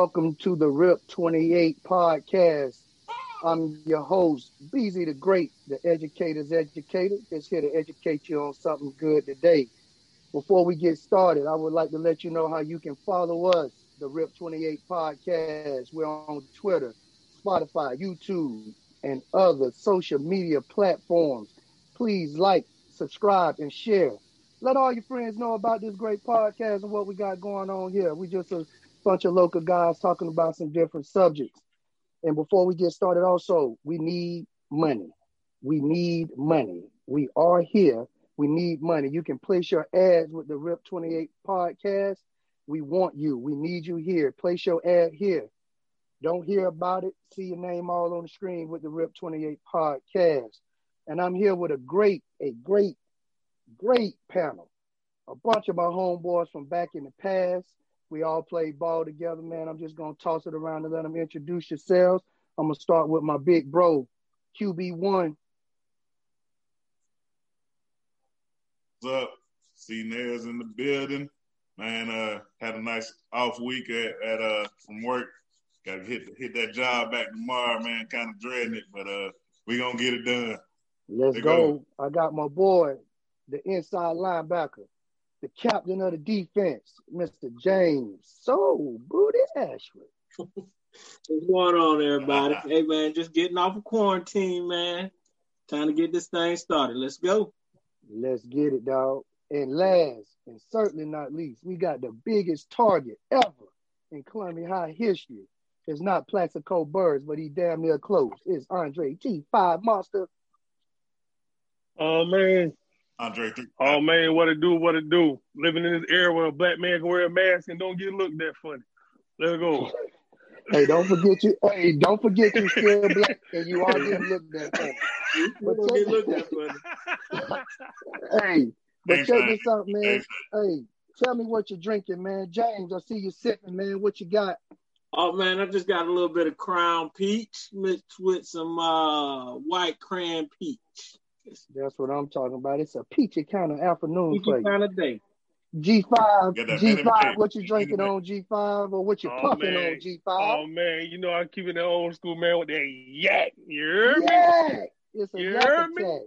Welcome to the RIP 28 podcast. I'm your host, Beezy the Great, the educator's educator, just here to educate you on something good today. Before we get started, I would like to let you know how you can follow us, the RIP 28 podcast. We're on Twitter, Spotify, YouTube, and other social media platforms. Please like, subscribe, and share. Let all your friends know about this great podcast and what we got going on here. We just a bunch of local guys talking about some different subjects. And before we get started, also, we need money. We need money. We are here. We need money. You can place your ads with the RIP 28 podcast. We want you. We need you here. Place your ad here. Don't hear about it. See your name all on the screen with the RIP 28 podcast. And I'm here with a great, a great, great panel. A bunch of my homeboys from back in the past we all played ball together, man. I'm just gonna toss it around and let them introduce yourselves. I'm gonna start with my big bro, QB1. What's up? See Nails in the building. Man, uh, had a nice off week at, at uh from work. Got to hit hit that job back tomorrow, man. Kind of dreading it, but uh, we gonna get it done. Let's go. go. I got my boy, the inside linebacker, the captain of the defense, Mr. James So Booty Ashford. What's going on, everybody? hey, man, just getting off of quarantine, man. Time to get this thing started. Let's go. Let's get it, dog. And last, and certainly not least, we got the biggest target ever in Columbia High history. It's not Plaxico Burress, but he damn near close. It's Andre G5 Monster. Oh, man. Andre. Oh man, what it do? What it do? Living in this era where a black man can wear a mask and don't get looked that funny. Let's go. hey, don't forget you. Hey, don't forget you still black and you all get looked that funny. But don't get looked that funny. hey, but Thanks, check man. this out, man. Thanks, hey, tell me what you're drinking, man. James, I see you sipping, man. What you got? Oh man, I just got a little bit of Crown Peach mixed with some uh, white cran peach. That's what I'm talking about. It's a peachy kind of afternoon peachy kind of day. G5, G5, what you drinking on G5 or what you oh, puffing man. on G5? Oh man, you know I'm keeping the old school man with that yak. You hear me? Yak. It's a you yak attack.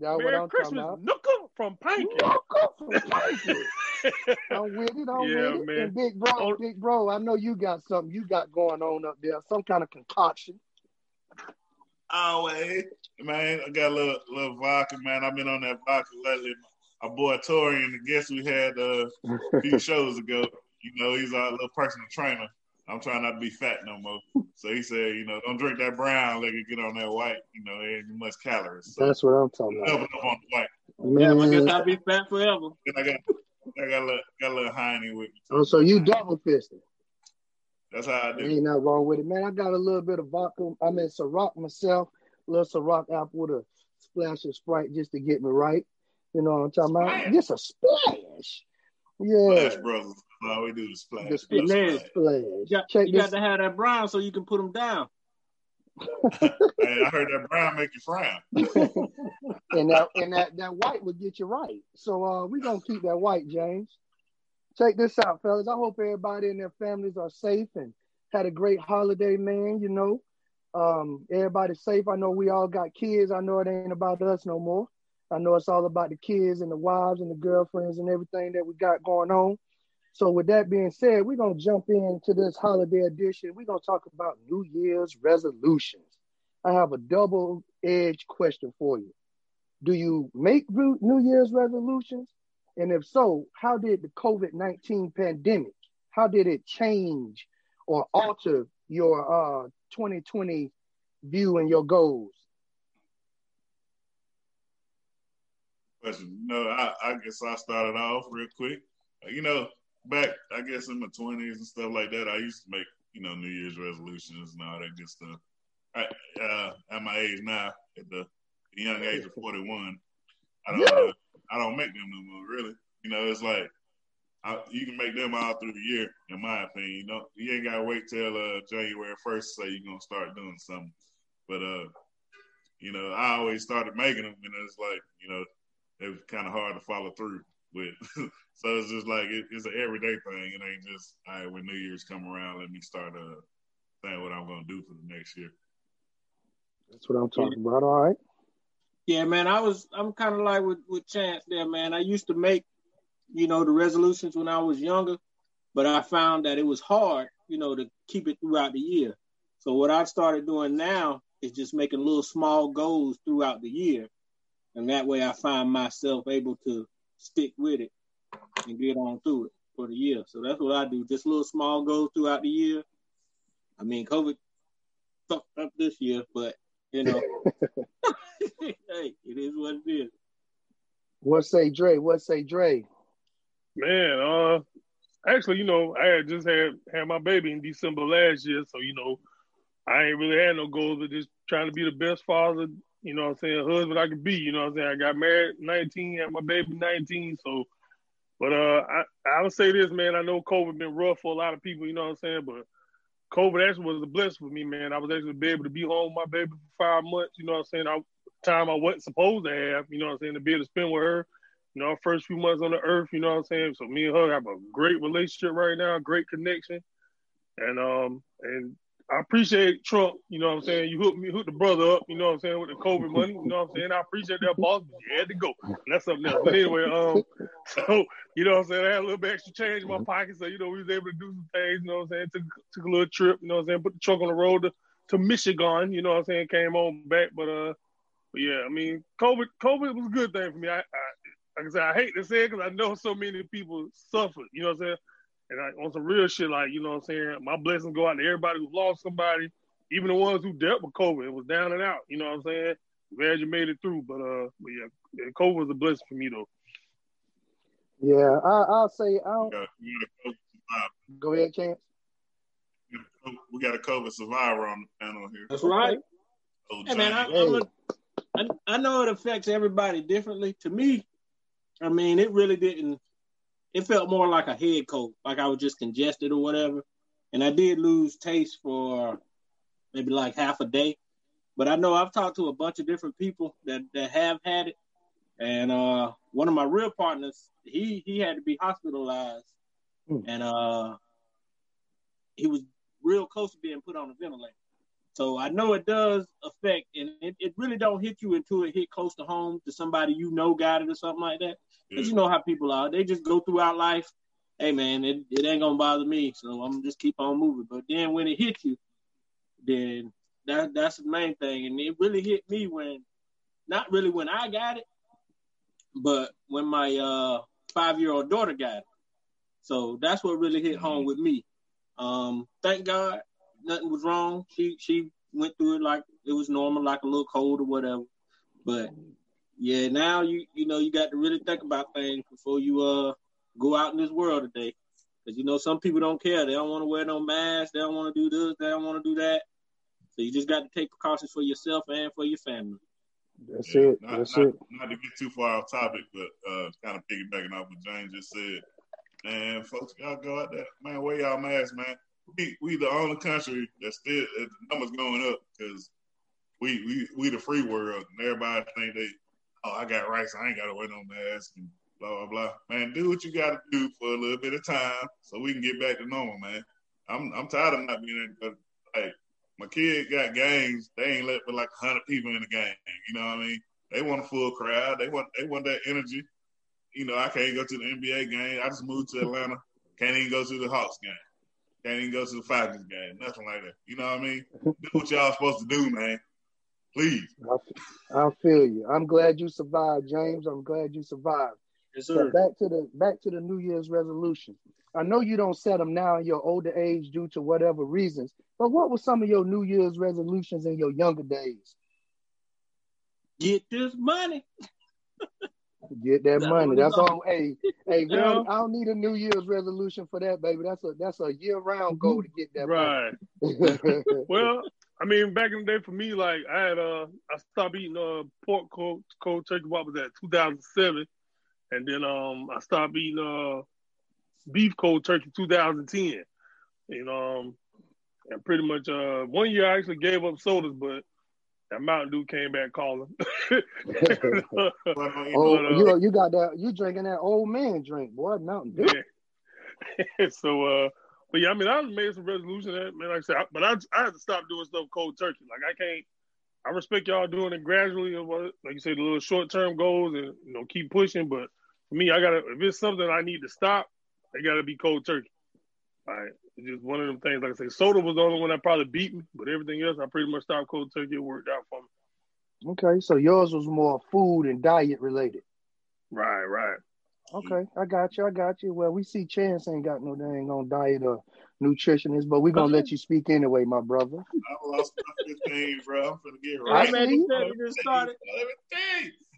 That's Merry what I'm Christmas, talking about. Nooka from Pinky. Nooka from Pinky. I'm with it. I'm yeah, with it. Man. And big bro, oh. big bro, I know you got something you got going on up there. Some kind of concoction. Always, man. I got a little, little vodka, man. I've been on that vodka lately. Our boy Torian, the guest we had uh, a few shows ago, you know, he's our little personal trainer. I'm trying not to be fat no more. So he said, you know, don't drink that brown, let it get on that white. You know, it ain't much calories. So That's what I'm talking about. Up on the white. Man, I guess I'll be fat forever. Then I got, I got a little, got a little hiney with me. Oh, so you double fisted? That's how I do. Ain't nothing wrong with it, man. I got a little bit of vodka. I mean, Ciroc myself, a little Ciroc apple with a splash of Sprite just to get me right. You know what I'm talking about? Splash. Just a splash. Yeah. Splash, brother. All we do is splash. The splash. splash. splash. You, got, you got, to have that brown so you can put them down. hey, I heard that brown make you frown. and that and that, that white would get you right. So uh, we're gonna keep that white, James check this out, fellas. I hope everybody and their families are safe and had a great holiday, man. You know, um, everybody's safe. I know we all got kids. I know it ain't about us no more. I know it's all about the kids and the wives and the girlfriends and everything that we got going on. So, with that being said, we're gonna jump into this holiday edition. We're gonna talk about New Year's resolutions. I have a double-edged question for you. Do you make New Year's resolutions and if so, how did the COVID 19 pandemic, how did it change or alter your uh, 2020 view and your goals? Question. No, I, I guess I started off real quick. You know, back, I guess in my 20s and stuff like that, I used to make, you know, New Year's resolutions and all that good stuff. I, uh, at my age now, at the, the young age of 41, I don't know. I don't make them no more. Really, you know, it's like I, you can make them all through the year, in my opinion. You know, you ain't gotta wait till uh, January first to say you're gonna start doing something. But uh, you know, I always started making them, and it's like you know, it was kind of hard to follow through with. so it's just like it, it's an everyday thing. It ain't just all right when New Year's come around, let me start uh saying what I'm gonna do for the next year. That's what I'm talking about. All right. Yeah, man. I was I'm kind of like with with Chance there, man. I used to make, you know, the resolutions when I was younger, but I found that it was hard, you know, to keep it throughout the year. So what I started doing now is just making little small goals throughout the year, and that way I find myself able to stick with it and get on through it for the year. So that's what I do. Just little small goals throughout the year. I mean, COVID fucked up this year, but you know, hey, it is what it is. What say Dre? What say Dre? Man, uh, actually, you know, I had just had had my baby in December last year, so you know, I ain't really had no goals of just trying to be the best father, you know what I'm saying, husband I could be, you know what I'm saying. I got married 19, had my baby 19, so but uh I, I would say this, man, I know COVID been rough for a lot of people, you know what I'm saying, but COVID actually was a blessing for me, man. I was actually be able to be home with my baby for five months, you know what I'm saying? I time I wasn't supposed to have, you know what I'm saying, to be able to spend with her. You know, our first few months on the earth, you know what I'm saying? So me and her have a great relationship right now, great connection. And um and I appreciate Trump, you know what I'm saying? You hooked me, hooked the brother up, you know what I'm saying, with the COVID money, you know what I'm saying? I appreciate that boss, but you had to go. And that's something else. But anyway, um, so you know what I'm saying? I had a little bit extra change in my pocket, so you know, we was able to do some things, you know what I'm saying? Took took a little trip, you know what I'm saying, put the truck on the road to, to Michigan, you know what I'm saying, came home back. But uh but yeah, I mean, COVID COVID was a good thing for me. I, I like I said, I hate to say it because I know so many people suffered, you know what I'm saying? And I, on some real shit, like, you know what I'm saying? My blessings go out to everybody who lost somebody, even the ones who dealt with COVID. It was down and out, you know what I'm saying? Glad you made it through. But uh but yeah, COVID was a blessing for me though. Yeah, I, I'll say I don't. We got, we a COVID Go ahead, Chance. We got a COVID survivor on the panel here. That's right. Oh, Hey man, I, Johnny. I, I know it affects everybody differently. To me, I mean, it really didn't. It felt more like a head cold, like I was just congested or whatever. And I did lose taste for maybe like half a day. But I know I've talked to a bunch of different people that, that have had it. And uh, one of my real partners, he he had to be hospitalized, Hmm. and uh, he was real close to being put on a ventilator. So I know it does affect, and it, it really don't hit you until it hit close to home to somebody you know got it or something like that. Because Yeah. you know how people are. They just go throughout life. Hey man, it, it ain't gonna bother me, so I'm gonna just keep on moving. But then when it hits you, then that that's the main thing. And it really hit me when not really when I got it, but when my uh five year old daughter got it. So that's what really hit home with me. Um, thank God nothing was wrong. She she went through it like it was normal, like a little cold or whatever. But yeah, now you you know you got to really think about things before you uh go out in this world today. Because you know some people don't care. They don't want to wear no mask. They don't want to do this. They don't want to do that. So you just got to take precautions for yourself and for your family. That's Yeah, it. Not, That's not, it. not to get too far off topic, but uh, kind of piggybacking off what James just said. Man, folks, y'all go out there, man. Wear y'all masks, man. We we the only country that still the numbers going up because we we we the free world, and everybody think they, oh, I got rights, I ain't got to wear no mask and blah blah blah. Man, do what you got to do for a little bit of time so we can get back to normal, man. I'm I'm tired of not being in, like my kid got games, they ain't let but like hundred people in the game. You know what I mean? They want a full crowd. They want they want that energy. You know, I can't go to the NBA game. I just moved to Atlanta. Can't even go to the Hawks game. Can't even go to the Falcons game. Nothing like that. You know what I mean? Do what y'all supposed to do, man. Please. I, I feel you. I'm glad you survived, James. I'm glad you survived. Yes, So back to the back to the New Year's resolution. I know you don't set them now in your older age due to whatever reasons, but what were some of your New Year's resolutions in your younger days? Get this money. Get that money. That's all. Hey, hey. I don't need a New Year's resolution for that, baby. That's a that's a year round goal to get that Right. Well, I mean, back in the day for me, like I had uh I stopped eating uh pork cold, cold turkey what was that, two thousand seven. And then um I stopped eating uh beef cold turkey two thousand ten. You know, um and pretty much uh one year I actually gave up sodas, but that Mountain Dew came back calling. oh, you you got that? You drinking that old man drink, boy? Mountain Dew. Yeah. so, uh, but yeah, I mean, I made some resolution, that, man. Like I said, I, but I I had to stop doing stuff cold turkey. Like I can't. I respect y'all doing it gradually, like you say, the little short term goals, and you know, keep pushing. But for me, I gotta if it's something I need to stop, it gotta be cold turkey. All right, it's just one of them things. Like I say, soda was the only one that probably beat me, but everything else I pretty much stopped cold turkey. It worked out for me. Okay, so yours was more food and diet related. Right, right. Okay, I got you. I got you. Well, we see Chance ain't got no dang on diet or nutritionist, but we're gonna let you speak anyway, my brother. I lost my 15, bro. I'm gonna get right. man, he said he just started.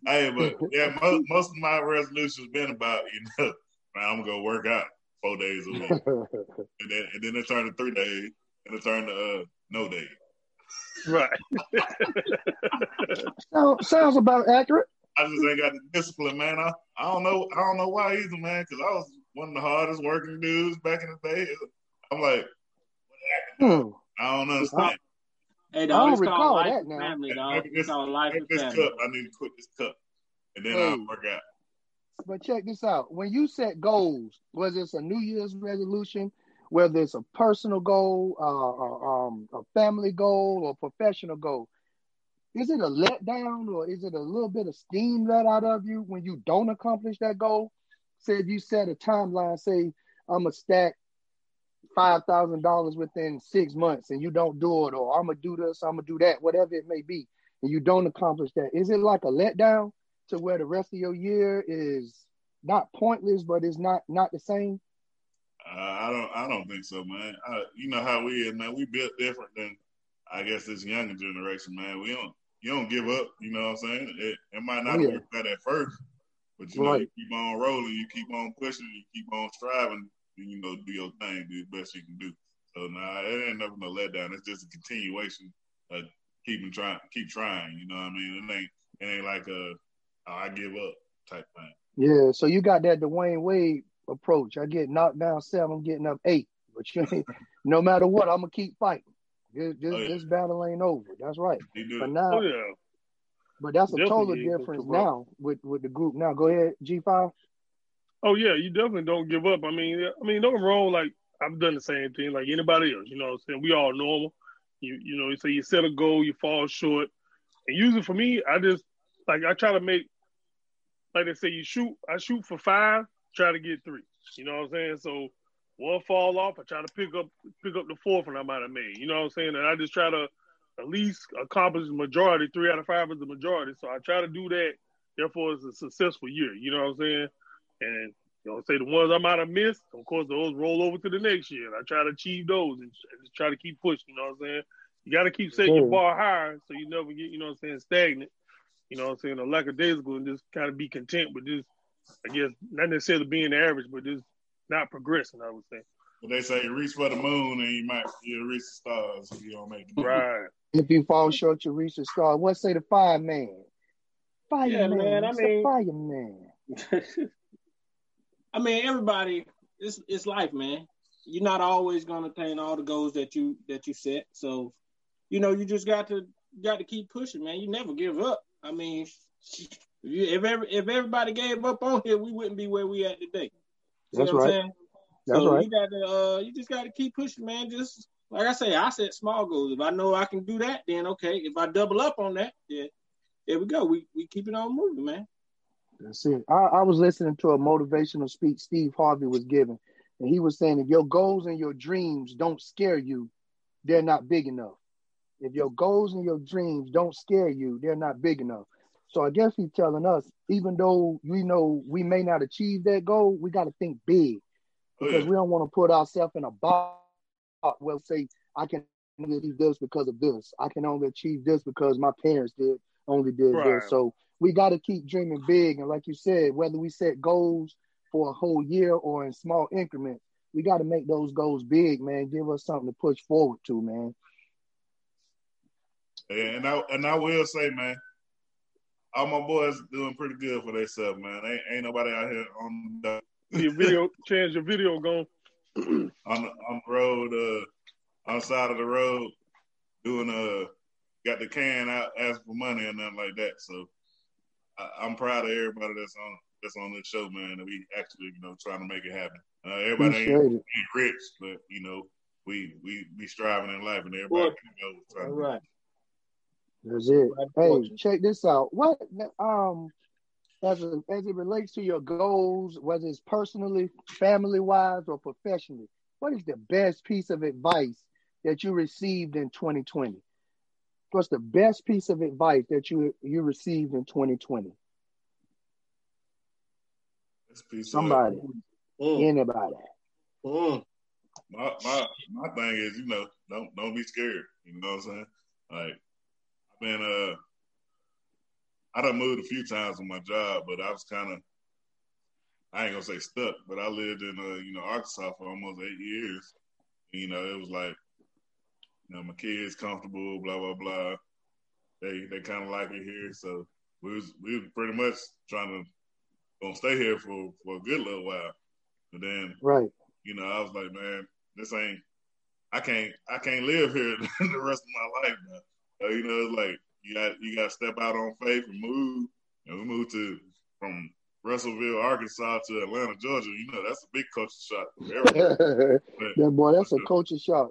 Hey, but yeah, most, most of my resolutions been about you know, man, I'm gonna go work out four days a week, and then and then it turned to three days, and it turned to uh, no day. Right. sounds sounds about accurate. I just ain't got the discipline, man. I, I don't know. I don't know why either, man. Because I was one of the hardest working dudes back in the day. I'm like, hmm. I don't understand. Hey, dog, I don't recall that now. Family, dog. It's called life this family. cup. I need to quit this cup, and then hey. I'll work out. But check this out. When you set goals, whether it's a New Year's resolution, whether it's a personal goal, uh, um, a family goal, or professional goal, is it a letdown or is it a little bit of steam let out of you when you don't accomplish that goal? Say if you set a timeline, say I'm gonna stack five thousand dollars within six months and you don't do it, or I'm gonna do this, I'm gonna do that, whatever it may be, and you don't accomplish that, is it like a letdown to where the rest of your year is not pointless, but it's not not the same? Uh, I don't I don't think so, man. Uh, you know how we is, man. We built different than I guess this younger generation, man. We don't you don't give up. You know what I'm saying? It, it might not oh, yeah. work out at first, but you right. know you keep on rolling, you keep on pushing, you keep on striving, and you know do your thing, do the best you can do. So nah, it ain't never no letdown. It's just a continuation of keeping trying, keep trying. You know what I mean? It ain't it ain't like a Oh, I give up type thing. Yeah. So you got that Dwyane Wade approach. I get knocked down seven, I'm getting up eight. But you no matter what, I'm gonna keep fighting. This, this, oh, yeah. this battle ain't over. That's right. But now, oh, yeah. but that's a total difference now with with the group. Now, go ahead, G five. Oh yeah, you definitely don't give up. I mean, I mean, don't wrong. Like I've done the same thing like anybody else. You know, what I'm saying we all normal. You you know, so you set a goal, you fall short, and usually for me, I just like I try to make like they say you shoot. I shoot for five, try to get three. You know what I'm saying? So one fall off, I try to pick up pick up the fourth one I might have made. You know what I'm saying? And I just try to at least accomplish the majority. Three out of five is the majority. So I try to do that. Therefore, it's a successful year. You know what I'm saying? And you know, say the ones I might have missed, of course, those roll over to the next year. And I try to achieve those and just try to keep pushing. You know what I'm saying? You got to keep setting your bar higher so you never get, you know what I'm saying, stagnant. You know what I'm saying, or lackadaisical and just kind of be content with just, I guess, not necessarily being average, but just not progressing. I would say. But they say reach for the moon and you might you reach the stars if you don't make it. Right. If you fall short, you reach the stars. What say the fireman? Fireman. Yeah, man. I mean, fireman. I mean, everybody. It's it's life, man. You're not always gonna attain all the goals that you that you set. So, you know, you just got to got to keep pushing, man. You never give up. I mean, if every, if everybody gave up on here, we wouldn't be where we at today. That's right. That's so right. You got to, uh, you just got to keep pushing, man. Just like I say, I set small goals. If I know I can do that, then okay. If I double up on that, then there we go. We we keep it on moving, man. That's it. I, I was listening to a motivational speech Steve Harvey was giving, and he was saying if your goals and your dreams don't scare you, they're not big enough. If your goals and your dreams don't scare you, they're not big enough. So I guess he's telling us, even though we know we may not achieve that goal, we got to think big because we don't want to put ourselves in a box. Well, say I can only achieve this because of this. I can only achieve this because my parents did only did right. this. So we got to keep dreaming big. And like you said, whether we set goals for a whole year or in small increments, we got to make those goals big, man. Give us something to push forward to, man. And I and I will say, man, all my boys doing pretty good for themselves, man. Ain't, ain't nobody out here on the your video change your video going on the, on the road, uh, on the side of the road, doing uh got the can out asking for money and nothing like that. So I, am proud of everybody that's on that's on this show, man. That we actually, you know, trying to make it happen. Uh, everybody ain't, ain't, rich, but you know, we we we striving in life, and everybody, well, you know, trying all right. That's it. Hey, check this out. What um as a, as it relates to your goals, whether it's personally, family wise, or professionally, what is the best piece of advice that you received in 2020? What's the best piece of advice that you you received in 2020? Somebody, mm. anybody. Mm. My my my thing is, you know, don't don't be scared. You know what I'm saying? Like I've been uh I done moved a few times with my job, but I was kind of I ain't gonna say stuck, but I lived in uh, you know Arkansas for almost eight years. You know, it was like you know, my kids comfortable, blah blah blah. They they kind of like it here, so we was we was pretty much trying to gonna stay here for for a good little while. But then, right, you know, I was like, man, this ain't. I can't I can't live here the rest of my life now. So, you know, it's like you got you got to step out on faith and move. And we moved to from Russellville, Arkansas to Atlanta, Georgia. You know, that's a big culture shock. that boy, that's a uh, culture shock.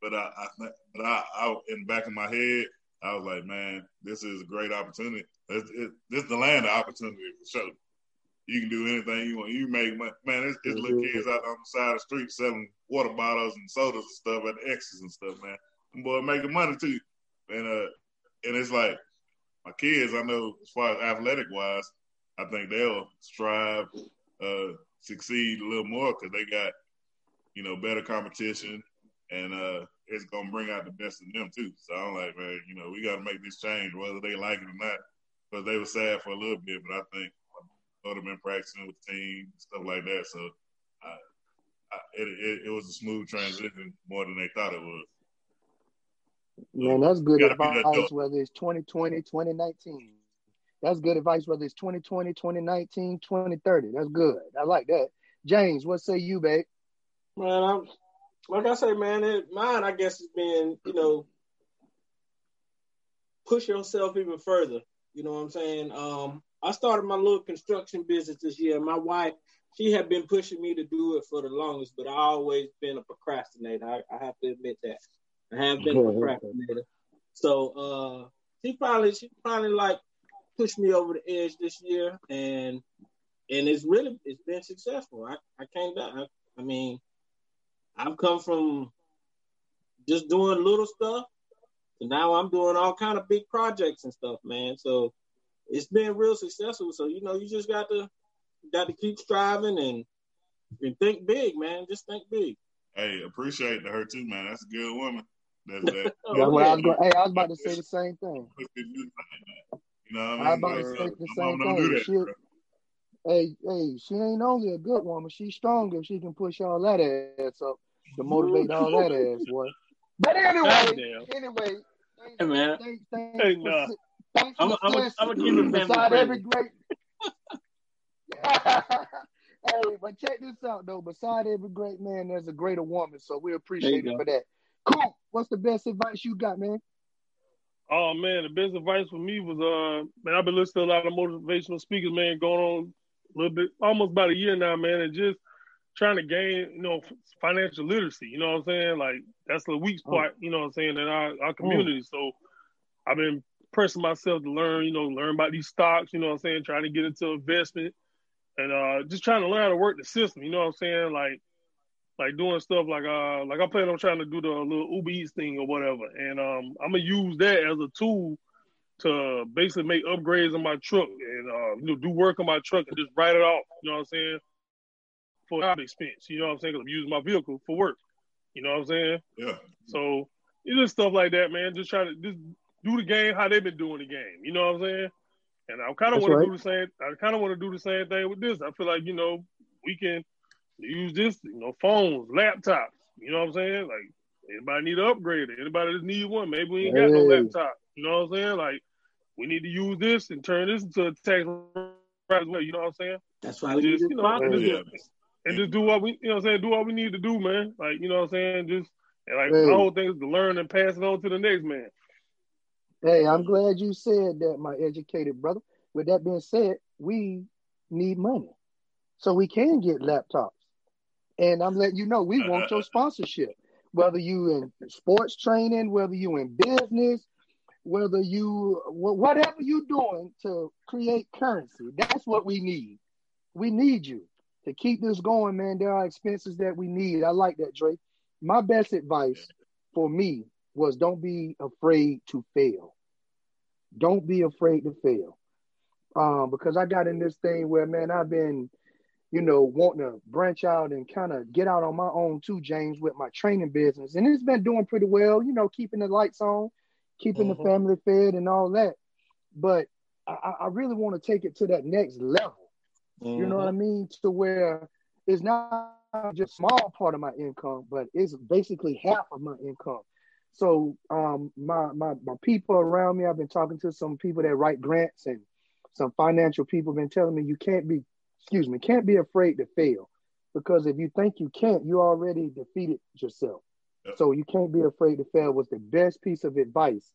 But I, I but I, I, in the back of my head, I was like, man, this is a great opportunity. It's, it, this is the land of opportunity for sure. You can do anything you want. You make money. Man, it's, it's little kids out on the side of the street selling water bottles and sodas and stuff at the X's and stuff, man. Boy making money too. And uh, and it's like my kids. I know as far as athletic wise, I think they'll strive, uh, succeed a little more because they got you know better competition and uh, it's gonna bring out the best in them too. So I'm like, man, you know, we got to make this change, whether they like it or not. Because they were sad for a little bit, but I think have been practicing with the team stuff like that. So I, it, it, it was a smooth transition more than they thought it was. Man, that's good advice. Whether it's 2020, 2019, that's good advice. Whether it's 2020, 2019, 2030, that's good. I like that. James, what say you, babe? Man, I'm like I say, man, it, mine, I guess, has been, you know, push yourself even further. You know what I'm saying? Um, I started my little construction business this year. My wife, she had been pushing me to do it for the longest, but I always been a procrastinator. I, I have to admit that. I have been a procrastinator. So uh, she finally, she finally like pushed me over the edge this year, and and it's really it's been successful. I, I can't I, I mean, I've come from just doing little stuff to now I'm doing all kind of big projects and stuff, man. So it's been real successful. So you know, you just got to got to keep striving and and think big, man. Just think big. Hey, appreciate her too, man. That's a good woman. That's that. That's what I was going. Hey, I was about to say the same thing. You know, what I, mean? I was about to say the same thing. She, hey, hey, she ain't only a good woman. She's strong if she can push all that ass up to motivate all that ass, boy. But anyway, anyway, hey man, thanks, thanks, hey, no. thanks I'm gonna give it beside every great. hey, but check this out though. Beside every great man, there's a greater woman. So we appreciate it for that. Cool. What's the best advice you got, man? Oh man, the best advice for me was uh man, I've been listening to a lot of motivational speakers, man, going on a little bit, almost about a year now, man, and just trying to gain, you know, financial literacy. You know what I'm saying? Like that's the weak spot, oh. you know what I'm saying, in our, our community. Oh. So I've been pressing myself to learn, you know, learn about these stocks, you know what I'm saying, trying to get into investment and uh just trying to learn how to work the system, you know what I'm saying? Like like doing stuff like uh like I plan on trying to do the little Uber Eats thing or whatever. And um I'm gonna use that as a tool to basically make upgrades on my truck and uh, you know do work on my truck and just write it off. You know what I'm saying? For job expense. You know what I'm saying? Cause I'm using my vehicle for work. You know what I'm saying? Yeah. So it's just stuff like that, man. Just trying to just do the game how they've been doing the game. You know what I'm saying? And I kind of want right. to do the same. I kind of want to do the same thing with this. I feel like you know we can use this, you know, phones, laptops. You know what I'm saying? Like anybody need an upgrade? Anybody just need one? Maybe we ain't got no laptop. You know what I'm saying? Like we need to use this and turn this into a tax right as well. You know what I'm saying? That's why we just, you know, and just, and just do what we, you know, what I'm saying, do what we need to do, man. Like you know what I'm saying? Just and like hey. my whole thing is to learn and pass it on to the next man. Hey, I'm glad you said that, my educated brother. With that being said, we need money so we can get laptops. And I'm letting you know we want your sponsorship. Whether you in sports training, whether you in business, whether you whatever you're doing to create currency, that's what we need. We need you to keep this going, man. There are expenses that we need. I like that, Drake. My best advice for me was don't be afraid to fail. Don't be afraid to fail. Um, because I got in this thing where, man, I've been, you know, wanting to branch out and kind of get out on my own too, James, with my training business. And it's been doing pretty well, you know, keeping the lights on, keeping mm-hmm. the family fed and all that. But I, I really want to take it to that next level. Mm-hmm. You know what I mm-hmm. mean? To where it's not just small part of my income, but it's basically half of my income. So um, my, my my people around me, I've been talking to some people that write grants and some financial people have been telling me you can't be, excuse me, can't be afraid to fail. Because if you think you can't, you already defeated yourself. Yep. So you can't be afraid to fail was the best piece of advice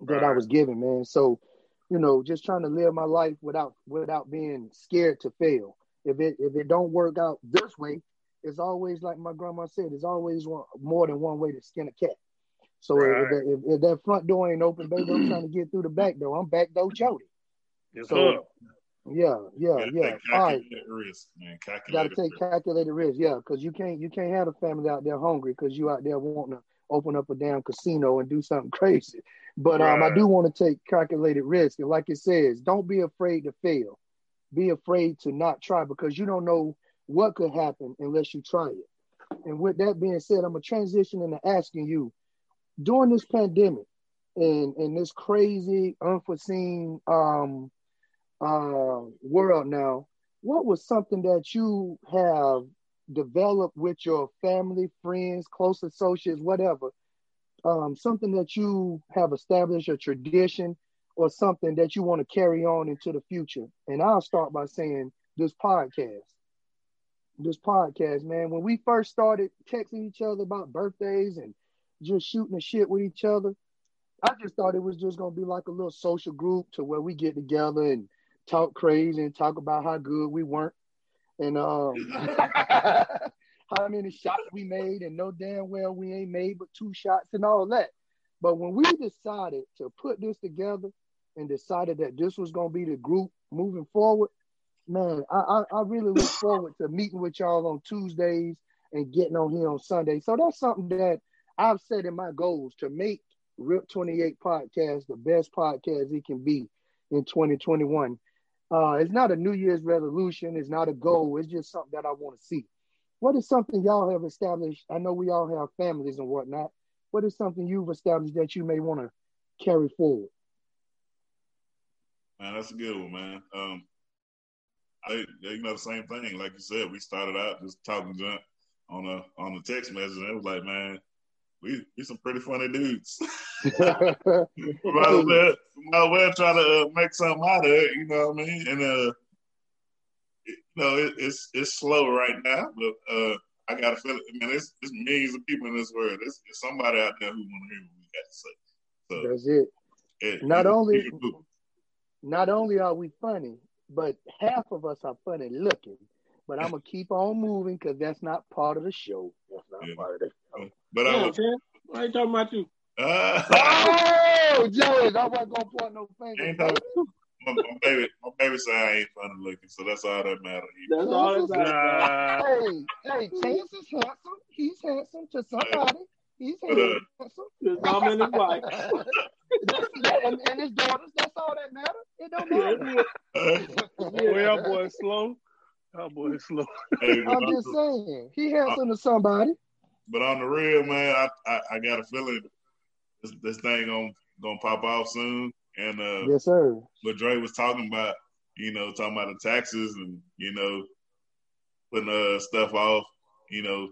that right. I was given, man. So, you know, just trying to live my life without without being scared to fail. If it if it don't work out this way, it's always like my grandma said, it's always one, more than one way to skin a cat. So right. if, if, if, that front door ain't open, baby, I'm trying to get through the back door. I'm back door Jody. Yes, so, sir. Yeah, yeah, yeah. All right. Risk, man. Got to take risk. calculated risk, yeah, because you can't you can't have a family out there hungry because you out there wanting to open up a damn casino and do something crazy. But right. um, I do want to take calculated risk, and like it says, don't be afraid to fail. Be afraid to not try because you don't know what could happen unless you try it. And with that being said, I'm gonna transition into asking you during this pandemic and and this crazy, unforeseen um uh, world now, what was something that you have developed with your family, friends, close associates, whatever, um, something that you have established a tradition or something that you want to carry on into the future? And I'll start by saying this podcast. This podcast, man, when we first started texting each other about birthdays and just shooting the shit with each other, I just thought it was just gonna be like a little social group to where we get together and talk crazy and talk about how good we weren't and um, how many shots we made and no damn well we ain't made but two shots and all that. But when we decided to put this together and decided that this was going to be the group moving forward, man, I, I, I really look forward to meeting with y'all on Tuesdays and getting on here on Sunday. So that's something that I've set in my goals to make RIP 28 podcast the best podcast it can be in 2021. Uh, it's not a New Year's resolution. It's not a goal. It's just something that I want to see. What is something y'all have established? I know we all have families and whatnot. What is something you've established that you may want to carry forward? Man, that's a good one, man. Um, I, you know, the same thing. Like you said, we started out just talking junk on a on the text message, and it was like, man, we we some pretty funny dudes. we might as well, might well try to uh, make something out of it. You know what I mean? And uh, it, you know, it, it's it's slow right now, but uh, I got a feeling. Man, it's, it's millions of people in this world. It's, it's somebody out there who want to hear what we got to say. So that's it. it not only not only are we funny, but half of us are funny looking. But I'm gonna keep on moving because that's not part of the show. That's not yeah. part of the show. But yeah, I was, why are you talking about you? Uh, oh, Joey, I wasn't gonna point no finger. My, my, baby, my baby said I ain't funny looking, so that's all that matters. That's all that matters. Hey, hey, Chance is handsome. He's handsome to somebody. He's but, uh, handsome. His mom and his wife. and, and his daughters. That's all that matters. It don't matter. Uh, well, boy, slow. Oh boy, slow. Hey, I'm just saying, he handsome to somebody. But on the real, man, I I, I got a feeling this, this thing gonna gonna pop off soon. And uh, yes, sir. But Dre was talking about, you know, talking about the taxes and you know, putting uh stuff off, you know,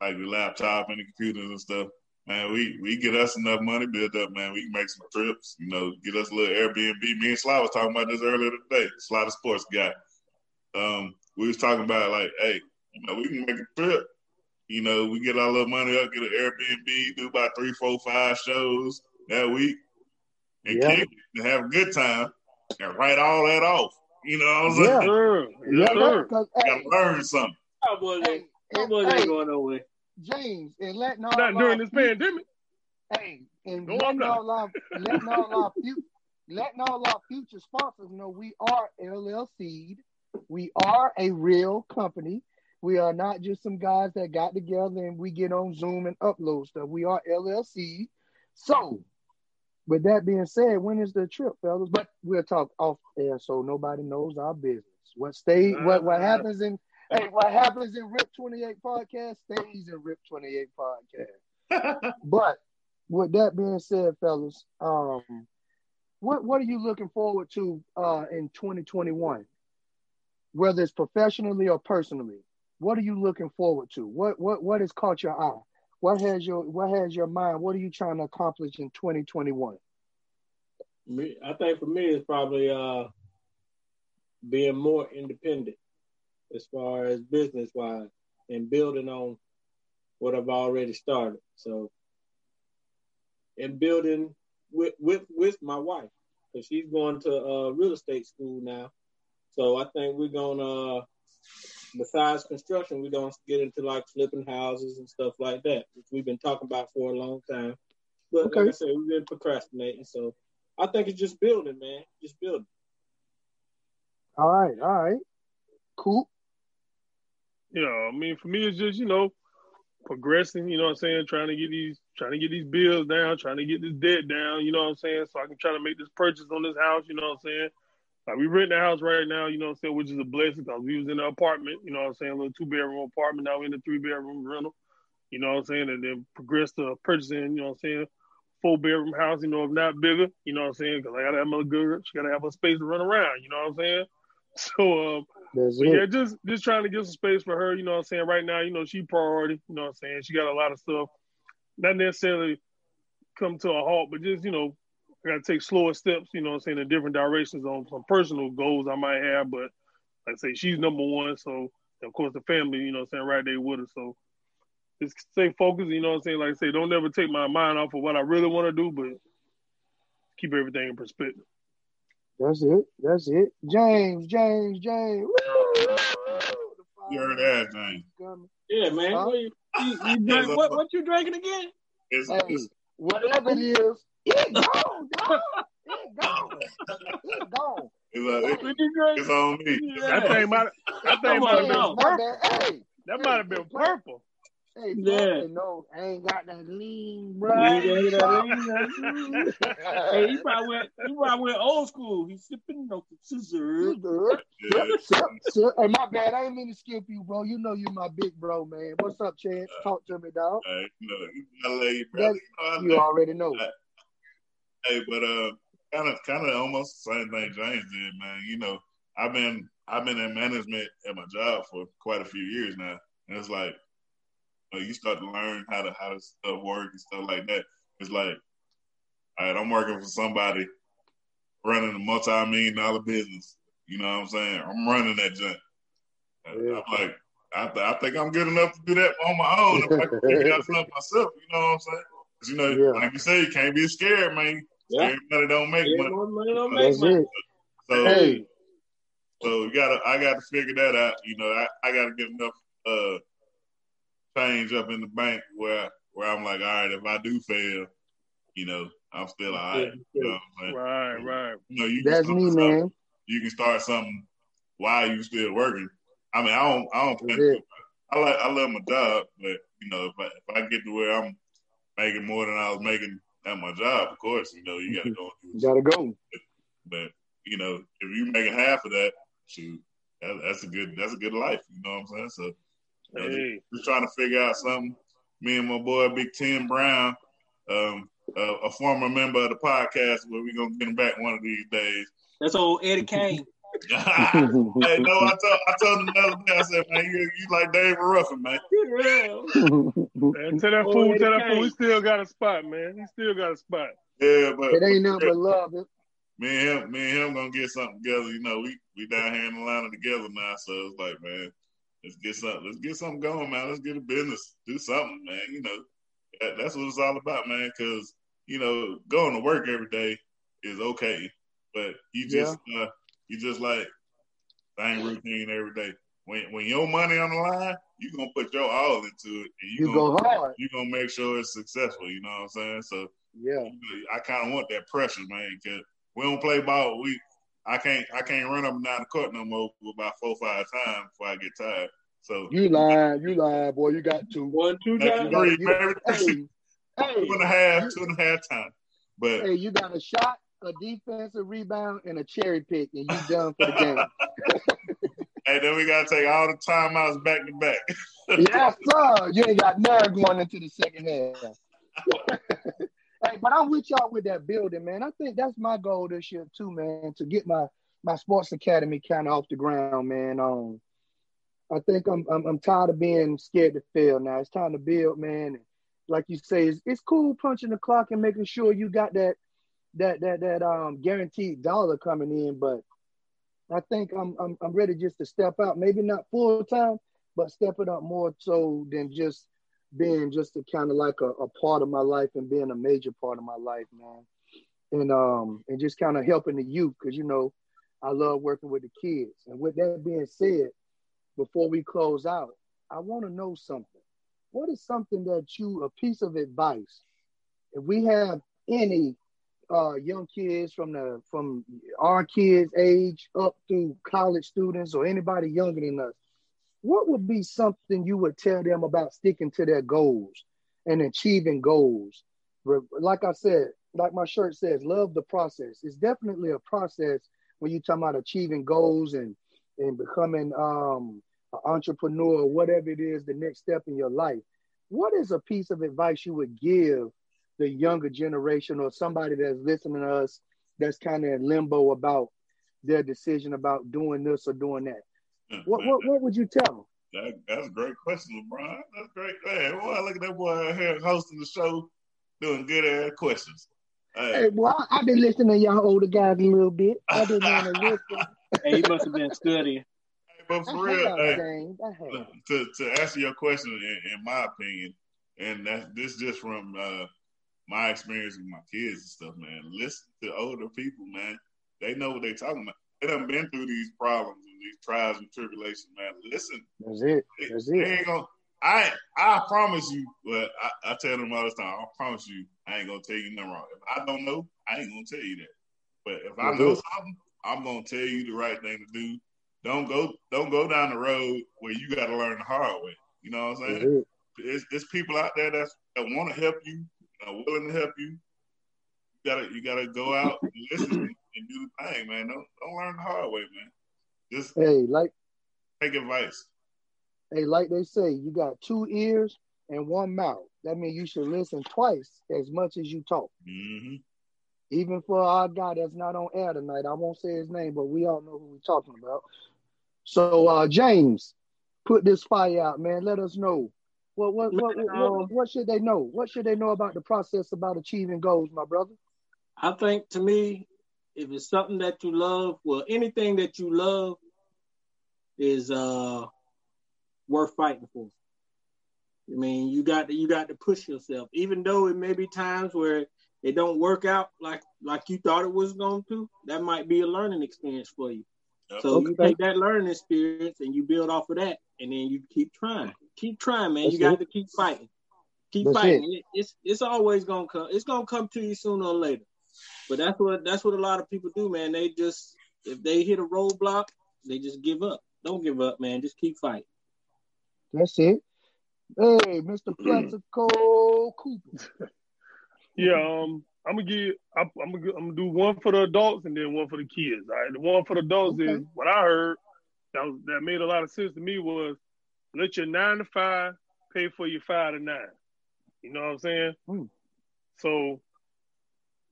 like the laptop and the computers and stuff. Man, we we get us enough money built up, man. We can make some trips, you know, get us a little Airbnb. Me and Sly was talking about this earlier today. Sly the sports guy. Um, we was talking about like, hey, you know, we can make a trip you know, we get our little money up, get an Airbnb, do about three, four, five shows, that week and Yeah. kick it and have a good time and write all that off. You know what I'm saying? Yeah. Sir. Yeah, Yes, sir. because hey, gotta learn something. Cowboys hey, ain't, and, Cowboys ain't going nowhere. James, and letting all Not our during this fu- pandemic. Hey, and No, I'm letting all our letting all our fu- letting all our future sponsors know we are LLC. We are a real company. We are not just some guys that got together and we get on Zoom and upload stuff. We are LLC. So, with that being said, when is the trip, fellas? But we'll talk off air so nobody knows our business. What stay what what Uh, happens in hey what happens in Rip 28 podcast stays in Rip 28 podcast. But with that being said, fellas, um, what what are you looking forward to uh, in 2021? Whether it's professionally or personally, what are you looking forward to? What what what has caught your eye? What has your what has your mind? What are you trying to accomplish in 2021? Me, I think for me, it's probably uh being more independent as far as business wise and building on what I've already started. So, and building with with with my wife because she's going to uh, real estate school now. So I think we're gonna, besides construction, we're gonna get into like flipping houses and stuff like that, which we've been talking about for a long time. But like Okay. I said, we've been procrastinating. So I think it's just building, man. Just building. All right, all right, cool. Yeah, I mean, for me, it's just you know, progressing. You know what I'm saying? Trying to get these, trying to get these bills down, trying to get this debt down. You know what I'm saying? So I can try to make this purchase on this house. You know what I'm saying? Like we renting a house right now. You know what I'm saying? Which is a blessing because we was in an apartment. You know what I'm saying? A little two bedroom apartment. Now we're in a three bedroom rental. You know what I'm saying? And then progress to purchasing. You know what I'm saying? Four bedroom house. You know, if not bigger. You know what I'm saying? Because I gotta have my good. She gotta have a space to run around. You know what I'm saying? So um, That's but it. yeah, just just trying to get some space for her, you know what I'm saying? Right now, you know, she priority, you know what I'm saying? She got a lot of stuff. Not necessarily come to a halt, but just, you know, I gotta take slower steps, you know what I'm saying, in different directions on some personal goals I might have. But like I say, she's number one, so of course the family, you know what I'm saying, right there with her. So just stay focused, you know what I'm saying? Like I say, don't ever take my mind off of what I really want to do, but keep everything in perspective. That's it. That's it. James, James, James. Woo! You heard that, James. Yeah, man. Huh? What, you, you, you drink, what what you drinking again? It's, Hey, it's, whatever it is, it gone, dog. It gone. It gone. it's, uh, it- What it's on me. That Yeah. thing might that thing might have been purple. bad. Hey, That might have been purple. hey, Yeah. fucking no, I ain't got that lean, bro. ain't got that lean, Hey, he probably went he probably went old school. He's sipping no scissors. Yeah. Sip, sip. Hey, my bad. I ain't mean to skip you, bro. You know you my big bro, man. What's up, Chance? Talk to me, dog. Hey, you know, you know, you, brother. Know, I You already know. Hey, but uh, kind of, kind of, almost the same thing James did, man. You know, I've been, I've been in management at my job for quite a few years now, and it's like, you, know, you start to learn how to how to stuff work and stuff like that. It's like, all right, I'm working for somebody running a multi-million dollar business. You know what I'm saying? I'm running that junk. Yeah. I'm like, I, th- I think I'm good enough to do that on my own. If I can figure that stuff myself, you know what I'm saying? you know, Yeah. like you say, you can't be scared, man. Yeah. Scared money don't make Yeah, money. money don't make That's money. it. So, Hey, so you gotta, I got to figure that out. You know, I, I got to get enough uh change up in the bank where where I'm like, all right, if I do fail, you know, I'm still all right. You know I'm saying? Right, right. You know, you that's me, man. You can start something while you still working. I mean, I don't, I don't. That's Think. I like, I love my job, but you know, if I, if I get to where I'm making more than I was making at my job, of course, you know, you got to go and do You gotta go. But you know, if you making half of that, shoot, that, that's a good that's a good life. You know what I'm saying? So you know, Hey, just trying to figure out something. Me and my boy Big Tim Brown, um, uh, a former member of the podcast, where we're gonna get him back one of these days. That's old Eddie Kane. Hey, no, I told I told him the other day. I said, man, you, you like David Ruffin, man. Yeah. and tell that fool, Eddie tell that fool, he still got a spot, man. He still got a spot. Yeah, but it ain't nothing but love. It- me and him, me and him gonna get something together. You know, we we down here in Atlanta together now, so it's like, man, let's get something, let's get something going, man. Let's get a business, do something, man. You know, that, that's what it's all about, man. Because you know, going to work every day is okay, but you just yeah. uh, you just like same routine every day. When when your money on the line, you gonna put your all into it, and you, you gonna, go hard. You gonna make sure it's successful. You know what I'm saying? So yeah, I kind of want that pressure, man, because we don't play ball. We I can't I can't run up and down the court no more about four five times before I get tired. So you lying, you lying, boy. You got two, one, two, three, three, hey, hey, two and a half, two and a half time. But hey, you got a shot, a defensive rebound, and a cherry pick, and you done for the game. hey, then we gotta take all the timeouts back to back. yes, sir. You ain't got none going into the second half. hey, but I'm with y'all with that building, man. I think that's my goal this year too, man, to get my my sports academy kind of off the ground, man. Um, I think I'm, I'm I'm tired of being scared to fail now. It's time to build, man. And like you say, it's, it's cool punching the clock and making sure you got that that that that um guaranteed dollar coming in, but I think I'm I'm I'm ready just to step out, maybe not full time, but step it up more so than just being just a kind of like a, a part of my life and being a major part of my life, man. And um and just kind of helping the youth because you know I love working with the kids. And with that being said, before we close out, I want to know something. What is something that you, a piece of advice, if we have any uh, young kids from the from our kids' age up through college students or anybody younger than us, what would be something you would tell them about sticking to their goals and achieving goals? Like I said, like my shirt says, love the process. It's definitely a process when you talk about achieving goals and and becoming um, an entrepreneur whatever it is, the next step in your life. What is a piece of advice you would give the younger generation or somebody that's listening to us that's kind of in limbo about their decision about doing this or doing that? What what what would you tell them? That, that's a great question, LeBron. That's great. Man, boy, look at that boy here hosting the show, doing good ass questions. Hey, hey well, I, have been listening to y'all older guys a little bit. I've been on the listen. hey, you must have been studying. Hey, but for I real, hey, to, to answer your question, in, in my opinion, and that this just from uh, my experience with my kids and stuff, man. Listen to older people, man. They know what they're talking about. They done been through these problems and these trials and tribulations, man. Listen. That's it. That's they, it. They ain't gonna, I I promise you, but I, I, tell them all the time, I promise you, I ain't gonna tell you nothing wrong. If I don't know, I ain't gonna tell you that. But if I know something, I'm gonna tell you the right thing to do. Don't go don't go down the road where you gotta learn the hard way. You know what I'm saying? It's, it's people out there that's, that want to help you, are willing to help you. You gotta you gotta go out and listen and do the thing, man. Don't don't learn the hard way, man. Just hey, like take advice. Hey, like they say, you got two ears and one mouth. That means you should listen twice as much as you talk. Mm-hmm. Even for our guy that's not on air tonight, I won't say his name, but we all know who we're talking about. So, uh, James, put this fire out, man. Let us know. What what, what, what, what, what should they know? What should they know about the process about achieving goals, my brother? I think to me, if it's something that you love, well, anything that you love is uh worth fighting for. I mean, you got to you got to push yourself, even though it may be times where it don't work out like like you thought it was going to. That might be a learning experience for you. Yep. So okay. you take that learning experience and you build off of that, and then you keep trying, keep trying, man. That's you got to keep fighting, keep that's fighting. It. It's it's always gonna come. It's gonna come to you sooner or later. But that's what that's what a lot of people do, man. They just if they hit a roadblock, they just give up. Don't give up, man. Just keep fighting. That's it. Hey, Mr. Plaxico Cooper. yeah, um, I'm gonna give. I'm, I'm, gonna, I'm gonna do one for the adults and then one for the kids. All right, the one for the adults okay. is what I heard that was, that made a lot of sense to me was let your nine to five pay for your five to nine. You know what I'm saying? Mm. So,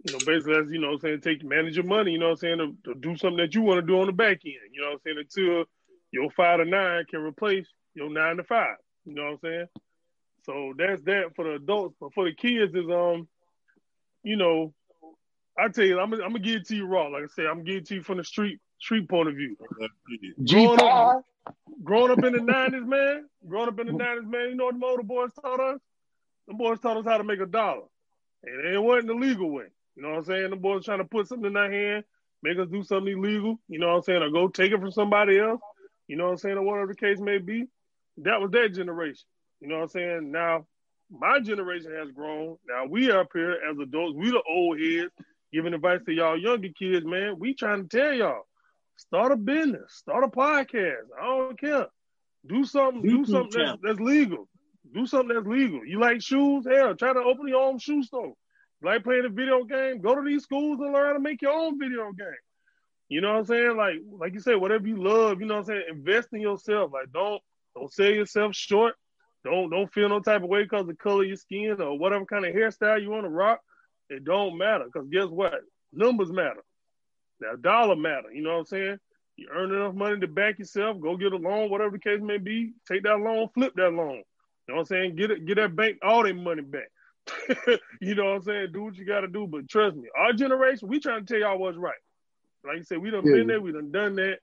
you know, basically, that's, you know what I'm saying, take manage your money, you know what I'm saying, to, to do something that you want to do on the back end. You know what I'm saying? Until your five to nine can replace your nine to five. You know what I'm saying? So that's that for the adults. But for the kids is um, you know, I tell you, I'm gonna, I'm gonna give it to you raw. Like I said, I'm gonna give it to you from the street street point of view. Growing up, growing up in the nineties, man. Growing up in the nineties, man. You know what the motor boys taught us? The boys taught us how to make a dollar. and it wasn't the legal way. You know what I'm saying? The boys trying to put something in our hand, make us do something illegal. You know what I'm saying? Or go take it from somebody else. You know what I'm saying? Or whatever the case may be. That was their generation. You know what I'm saying? Now, my generation has grown. Now we up here as adults. We the old heads giving advice to y'all younger kids, man. We trying to tell y'all, start a business, start a podcast. I don't care. Do something, do something that's, that's, legal. Do something that's legal. You like shoes? Hell, try to open your own shoe store. Like playing a video game, go to these schools and learn how to make your own video game. You know what I'm saying? Like, like you said, whatever you love, you know what I'm saying? Invest in yourself. Like, don't don't sell yourself short. Don't don't feel no type of way because the color of your skin or whatever kind of hairstyle you want to rock. It don't matter because guess what? Numbers matter. Now dollar matter. You know what I'm saying? You earn enough money to back yourself. Go get a loan, whatever the case may be. Take that loan, flip that loan. You know what I'm saying? Get it, get that bank all their money back. you know what I'm saying? Do what you got to do. But trust me, our generation, we trying to tell y'all what's right. Like you said, we done yeah. been there, we done done that.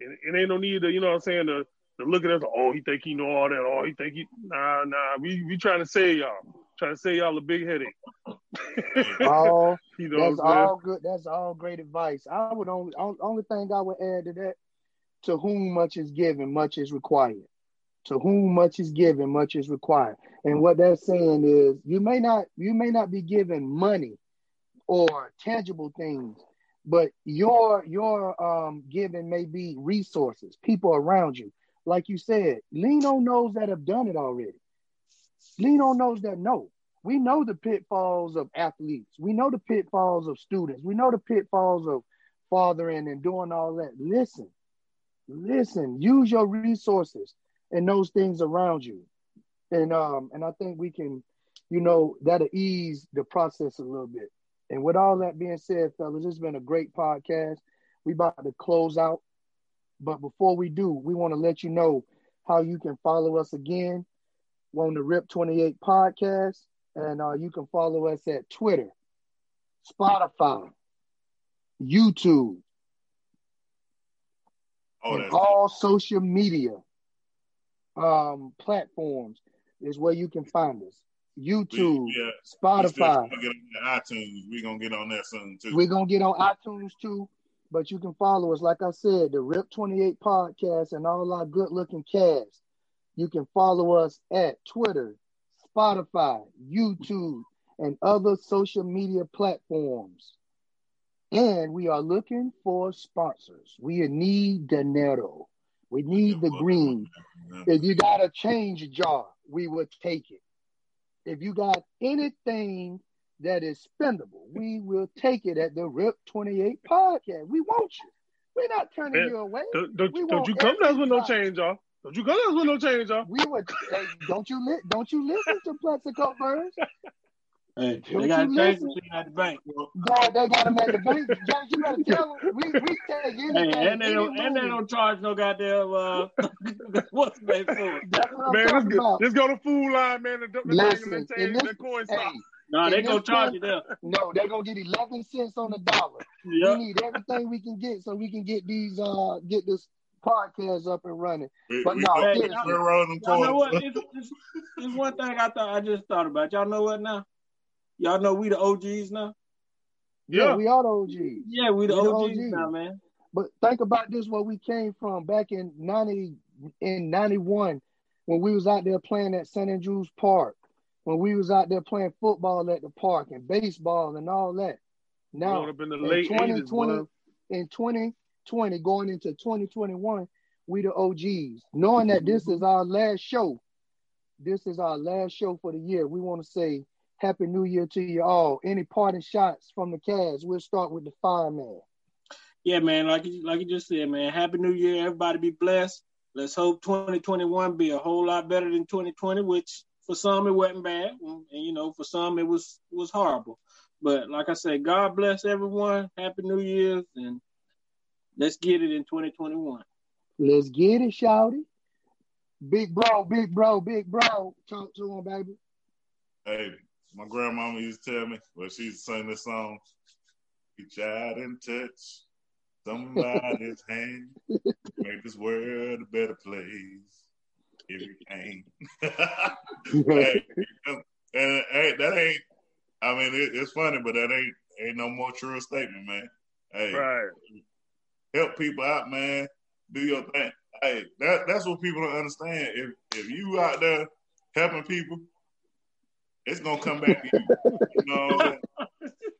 And it ain't no need to, you know what I'm saying, to, to look at us, oh, he think he know all that, oh, he think he, nah, nah, we, we trying to say y'all, trying to say y'all a big headache. all, you know that's all good. That's all great advice. I would only, only thing I would add to that, to whom much is given, much is required. To whom much is given, much is required. And what that's saying is you may not you may not be given money or tangible things, but your your um giving may be resources, people around you. Like you said, lean on those that have done it already. On those that know. We know the pitfalls of athletes. We know the pitfalls of students. We know the pitfalls of fathering and doing all that. Listen, listen, use your resources and those things around you. And um, and I think we can, you know, that'll ease the process a little bit. And with all that being said, fellas, it's been a great podcast. We about to close out. But before we do, we want to let you know how you can follow us again on the RIP 28 podcast. And uh, you can follow us at Twitter, Spotify, YouTube, oh, and all social media um, platforms is where you can find us. YouTube, we, yeah, Spotify. We get on iTunes. We're gonna get on that soon too. We're gonna get on iTunes too. But you can follow us, like I said, the RIP 28 podcast and all our good looking cast. You can follow us at Twitter, Spotify, YouTube, and other social media platforms. And we are looking for sponsors. We need dinero. We need the green. If you got a change jar, we would take it. If you got anything that is spendable, we will take it at the RIP 28 podcast. We want you. We're not turning Man, you away. Don't, don't, don't you come to us with no change jar. Don't you come to us with no change jar. We would. hey, don't you li- don't you listen to Plaxico first? Hey, they got to change the at the bank. Dog, they got them at the bank. James, you better tell them. We, we take anything. Hey, and, they don't, and they don't charge no goddamn, uh, what's the name for Man, let's go, let's go to Food Lion, man. The, the Listen, thing, and this, the coin hey, no, they gonna charge you there. No, they gonna get eleven cents on the dollar. Yep. We need everything we can get so we can get these uh get this podcast up and running. But no, hey, y'all, y'all know what? It's, it's, it's, one thing I thought I just thought about. Y'all know what now? Y'all know we the OGs now. Yeah, yeah we are the OGs. Yeah, we the, we OGs, OGs now, man. But think about this: where we came from back in ninety in ninety one, when we was out there playing at St. Andrews Park, when we was out there playing football at the park and baseball and all that. Now, in, the late 2020, 80s, in 2020, going into 2021, we the OGs. Knowing that this is our last show, this is our last show for the year. We want to say Happy New Year to you all. Any parting shots from the cast? We'll start with the fireman. Yeah, man. Like you, like you just said, man. Happy New Year. Everybody be blessed. Let's hope 2021 be a whole lot better than 2020, which for some it wasn't bad, and you know for some it was was horrible. But like I said, God bless everyone. Happy New Year's, and let's get it in 2021. Let's get it, shouty. Big bro, big bro, big bro. Talk to him, baby. Hey, my grandmama used to tell me, well, she used to sing this song. Reach out and touch somebody's hand, make this world a better place if you can. hey, and, hey, that ain't. I mean, it, it's funny, but that ain't ain't no more true statement, man. Hey, Right. Help people out, man. Do your thing. Hey, that that's what people don't understand. If if you out there helping people, it's gonna come back to you. You know what I'm saying?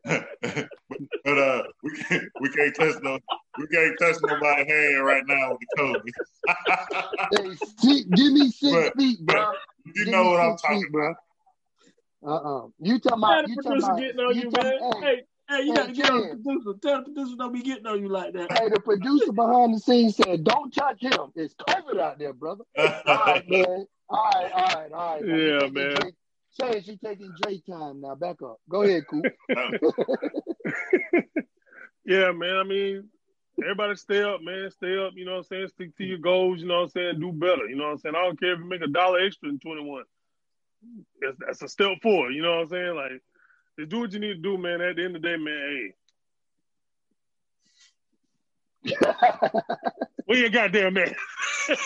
but, but uh, we can't we can't touch no we can't touch nobody's hand right now with the COVID. Hey, give me six But- feet, bro. you Give know what I'm talking feet, bro. Uh uh You talking about? You talking about? getting on you, talking- man. hey, Hey, hey, you hey, got to get on the producer. Tell the producer don't be getting on you like that. Hey, the producer behind the scenes said, "Don't touch him. It's COVID out there, brother." All right, man. All right, all right, all right. Now, you Yeah, taking man. Dre- Say she taking Dre time now. Back up. Go ahead, Coop. Yeah, man. I mean, everybody stay up, man. Stay up, you know what I'm saying? Stick to your goals, you know what I'm saying? Do better. You know what I'm saying? I don't care if you make a dollar extra in 21. That's, that's a step forward, you know what I'm saying? Like, just do what you need to do, man. At the end of the day, man, hey, where your goddamn man? Hey,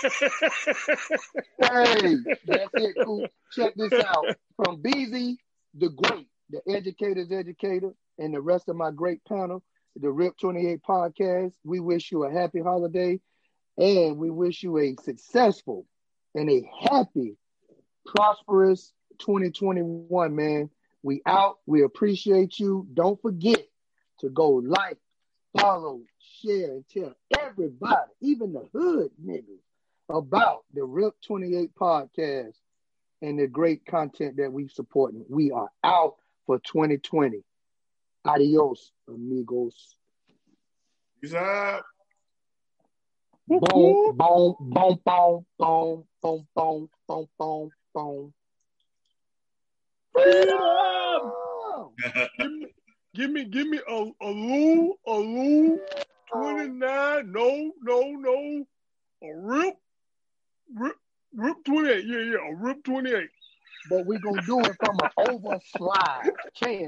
that's it, Coop. Check this out. From BZ, the great, the educator's educator, and the rest of my great panel, the RIP 28 podcast, we wish you a happy holiday and we wish you a successful and a happy, prosperous 2021, man. We out. We appreciate you. Don't forget to go like, follow, share, and tell everybody, even the hood niggas, about the RIP 28 podcast and the great content that we supporting. We are out for 2020. Adios, amigos. Peace out. Boom, boom, boom, boom, boom, boom, boom, boom, boom, boom, boom. Freedom! Give me, give me a, a Lou, a Lou 29. No, no, no. A rip, rip, rip 28. Yeah, yeah, a rip 28. But we're going to do it from an overslide. Chance.